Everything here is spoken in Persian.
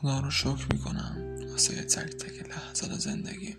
خدا رو شکر می‌کنم. واسه تک تک لحظات زندگی.